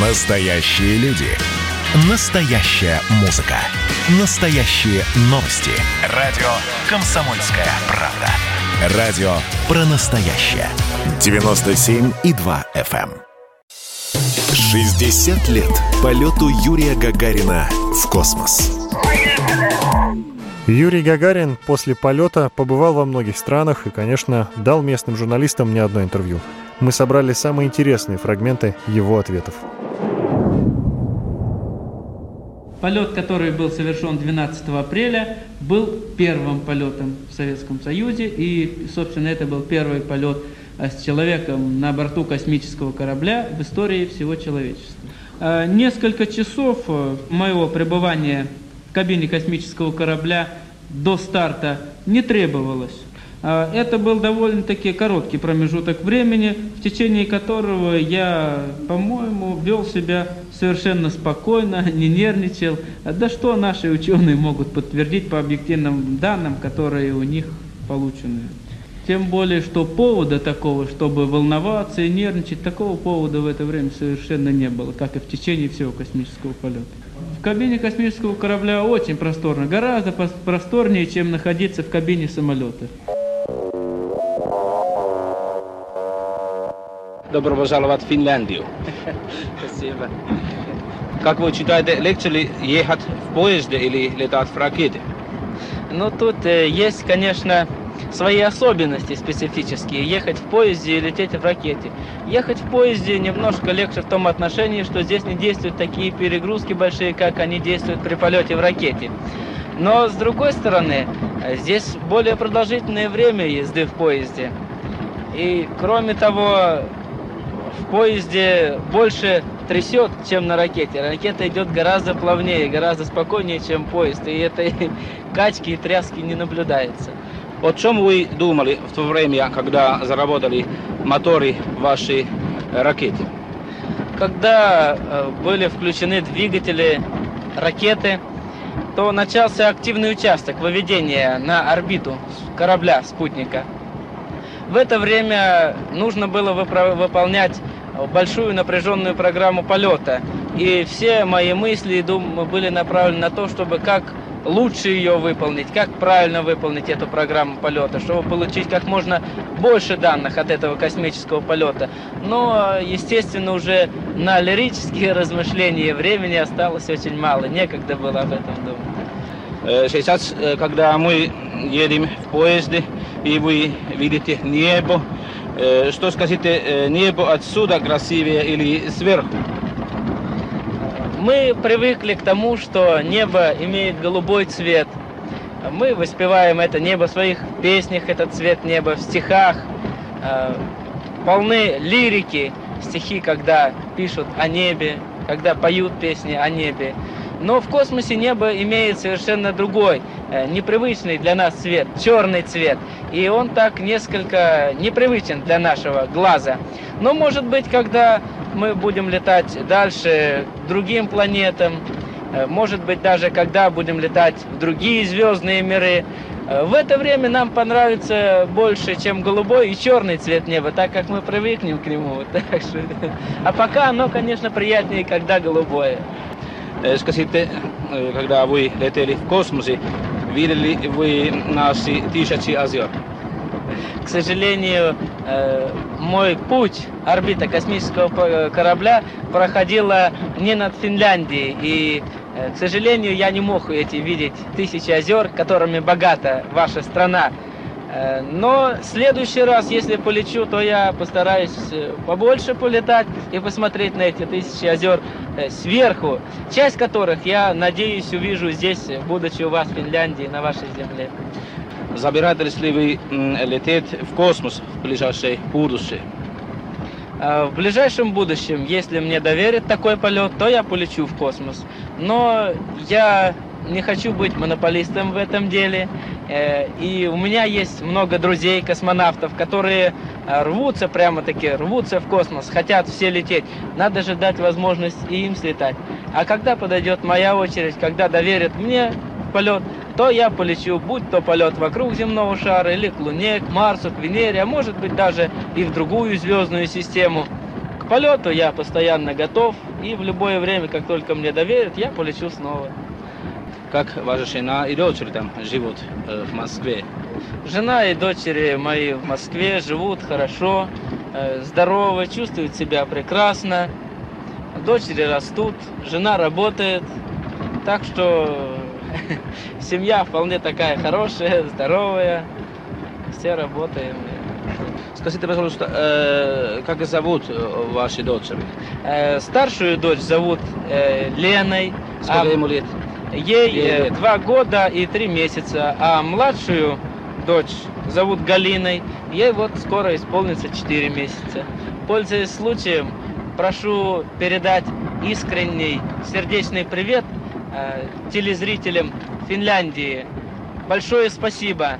Настоящие люди. Настоящая музыка. Настоящие новости. Радио «Комсомольская правда». Радио про настоящее. 97,2 FM. 60 лет полету Юрия Гагарина в космос. Юрий Гагарин после полета побывал во многих странах и, конечно, дал местным журналистам не одно интервью. Мы собрали самые интересные фрагменты его ответов. Полет, который был совершен 12 апреля, был первым полетом в Советском Союзе, и, собственно, это был первый полет а, с человеком на борту космического корабля в истории всего человечества. А, несколько часов э, моего пребывания в кабине космического корабля до старта не требовалось. А, это был довольно-таки короткий промежуток времени, в течение которого я, по-моему, вел себя совершенно спокойно, не нервничал. Да что наши ученые могут подтвердить по объективным данным, которые у них получены. Тем более, что повода такого, чтобы волноваться и нервничать, такого повода в это время совершенно не было, как и в течение всего космического полета. В кабине космического корабля очень просторно, гораздо просторнее, чем находиться в кабине самолета. Добро пожаловать в Финляндию. Спасибо. Как вы считаете, легче ли ехать в поезде или летать в ракете? Ну, тут э, есть, конечно, свои особенности специфические. Ехать в поезде и лететь в ракете. Ехать в поезде немножко легче в том отношении, что здесь не действуют такие перегрузки большие, как они действуют при полете в ракете. Но, с другой стороны, здесь более продолжительное время езды в поезде. И, кроме того, в поезде больше трясет, чем на ракете. Ракета идет гораздо плавнее, гораздо спокойнее, чем поезд. И этой качки и тряски не наблюдается. О чем вы думали в то время, когда заработали моторы вашей ракеты? Когда э, были включены двигатели ракеты, то начался активный участок выведения на орбиту корабля, спутника. В это время нужно было выполнять большую напряженную программу полета. И все мои мысли и думы были направлены на то, чтобы как лучше ее выполнить, как правильно выполнить эту программу полета, чтобы получить как можно больше данных от этого космического полета. Но, естественно, уже на лирические размышления времени осталось очень мало, некогда было об этом думать. Сейчас, когда мы едем в поезде, и вы видите небо. Что скажите, небо отсюда красивее или сверху? Мы привыкли к тому, что небо имеет голубой цвет. Мы воспеваем это небо в своих песнях, этот цвет неба, в стихах. Полны лирики, стихи, когда пишут о небе, когда поют песни о небе. Но в космосе небо имеет совершенно другой, э, непривычный для нас цвет, черный цвет. И он так несколько непривычен для нашего глаза. Но может быть, когда мы будем летать дальше к другим планетам, э, может быть, даже когда будем летать в другие звездные миры, э, в это время нам понравится больше, чем голубой и черный цвет неба, так как мы привыкнем к нему. Так что... А пока оно, конечно, приятнее, когда голубое. Скажите, когда вы летели в космосе, видели вы наши тысячи озер? К сожалению, мой путь, орбита космического корабля проходила не над Финляндией. И, к сожалению, я не мог эти видеть тысячи озер, которыми богата ваша страна. Э, но в следующий раз, если полечу, то я постараюсь э, побольше полетать и посмотреть на эти тысячи озер э, сверху, часть которых я надеюсь увижу здесь, будучи у вас в Финляндии, на вашей земле. Забираетесь ли вы лететь в космос в ближайшее будущее? В ближайшем будущем, если мне доверят такой полет, то я полечу в космос. Но я не хочу быть монополистом в этом деле. Э, и у меня есть много друзей космонавтов, которые э, рвутся прямо-таки, рвутся в космос, хотят все лететь. Надо же дать возможность и им слетать. А когда подойдет моя очередь, когда доверят мне полет, то я полечу, будь то полет вокруг земного шара, или к Луне, к Марсу, к Венере, а может быть даже и в другую звездную систему, к полету я постоянно готов, и в любое время, как только мне доверят, я полечу снова. Как ваша жена и дочери там живут э, в Москве? Жена и дочери мои в Москве живут хорошо, э, здоровы, чувствуют себя прекрасно. Дочери растут, жена работает. Так что семья вполне такая хорошая, здоровая. Все работаем. Скажите, пожалуйста, э, как зовут э, ваши дочери? Э, старшую дочь зовут э, Леной. Сколько а ему лет? Ей э, два года и три месяца, а младшую дочь зовут Галиной. Ей вот скоро исполнится 4 месяца. Пользуясь случаем, прошу передать искренний сердечный привет э, телезрителям Финляндии. Большое спасибо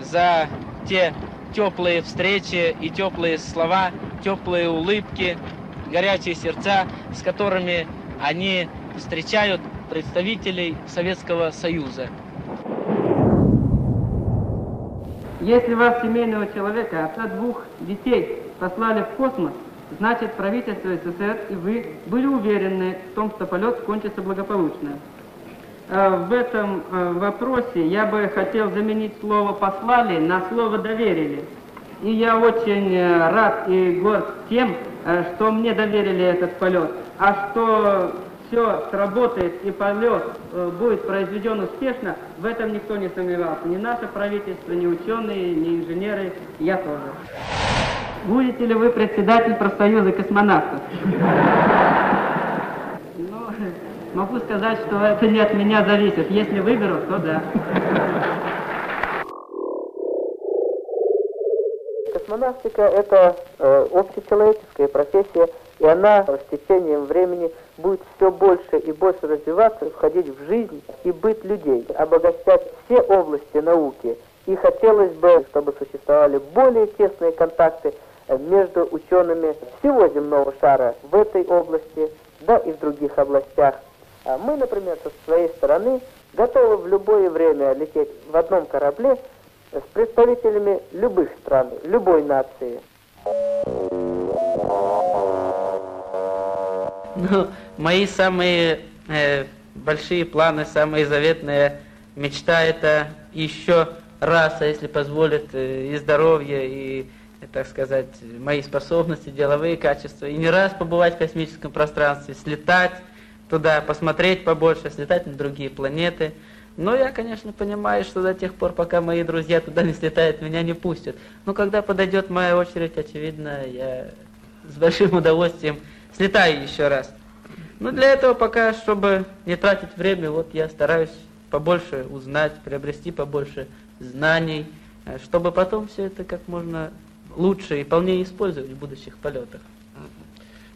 за те теплые встречи и теплые слова, теплые улыбки, горячие сердца, с которыми они встречают представителей Советского Союза. Если вас, семейного человека, отца двух детей, послали в космос, значит правительство СССР и вы были уверены в том, что полет кончится благополучно. Э, В этом э, вопросе я бы хотел заменить слово «послали» на слово «доверили». И я очень э, рад и горд тем, что мне доверили этот полет. А что все сработает и полет э, будет произведен успешно, в этом никто не сомневался. Ни наше правительство, ни ученые, ни инженеры, я тоже. Будете ли вы председатель профсоюза космонавтов? Ну, могу сказать, что это не от меня зависит. Если выберут, то да. Космонавтика – это э, общечеловеческая профессия, и она с течением времени будет все больше и больше развиваться, входить в жизнь и быт людей, обогащать все области науки. И хотелось бы, чтобы существовали более тесные контакты между учеными всего земного шара в этой области, да и в других областях. А мы, например, со своей стороны готовы в любое время лететь в одном корабле с представителями любых стран, любой нации. Ну, мои самые э, большие планы, самые заветные мечта это еще раз, а если позволит, э, и здоровье, и, так сказать, мои способности, деловые качества, и не раз побывать в космическом пространстве, слетать туда, посмотреть побольше, слетать на другие планеты. Но я, конечно, понимаю, что до тех пор, пока мои друзья туда не слетают, меня не пустят. Но когда подойдет моя очередь, очевидно, я с большим удовольствием слетаю еще раз. Ну, для этого пока, чтобы не тратить время, вот я стараюсь побольше узнать, приобрести побольше знаний, э, чтобы потом все это как можно лучше и полнее использовать в будущих полетах.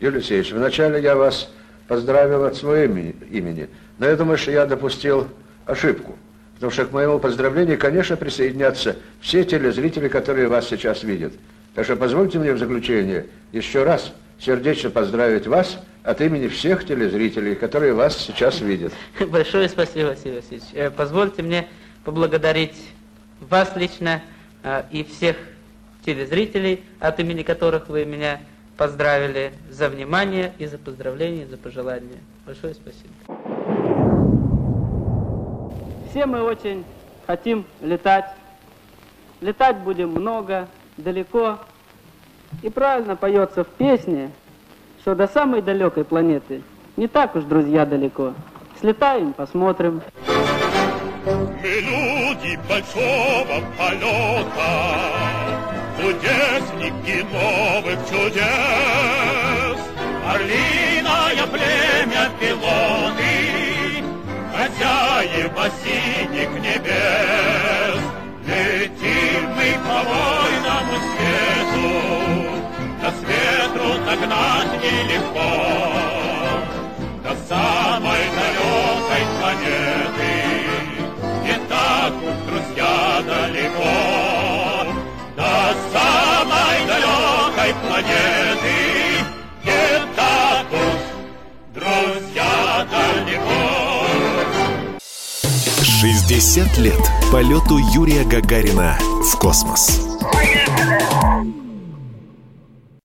Юрий Алексеевич, вначале я вас поздравил от своего имени, но я думаю, что я допустил ошибку. Потому что к моему поздравлению, конечно, присоединятся все телезрители, которые вас сейчас видят. Так что позвольте мне в заключение еще раз сердечно поздравить вас от имени всех телезрителей, которые вас сейчас видят. Большое спасибо, Василий Васильевич. Э, Позвольте мне поблагодарить вас лично э, и всех телезрителей, от имени которых вы меня поздравили, за внимание и за поздравления, и за пожелания. Большое спасибо. Все мы очень хотим летать. Летать будем много, далеко. И правильно поется в песне, что до самой далекой планеты не так уж, друзья, далеко. Слетаем, посмотрим. Мы люди большого полета, Кудесники новых чудес. Орлиное племя пилоты, Хозяева синих небес. Нелегко. До самой далекой планеты Не так уж, друзья, далеко До самой далекой планеты Не так уж, друзья, далеко 60 лет полету Юрия Гагарина в космос.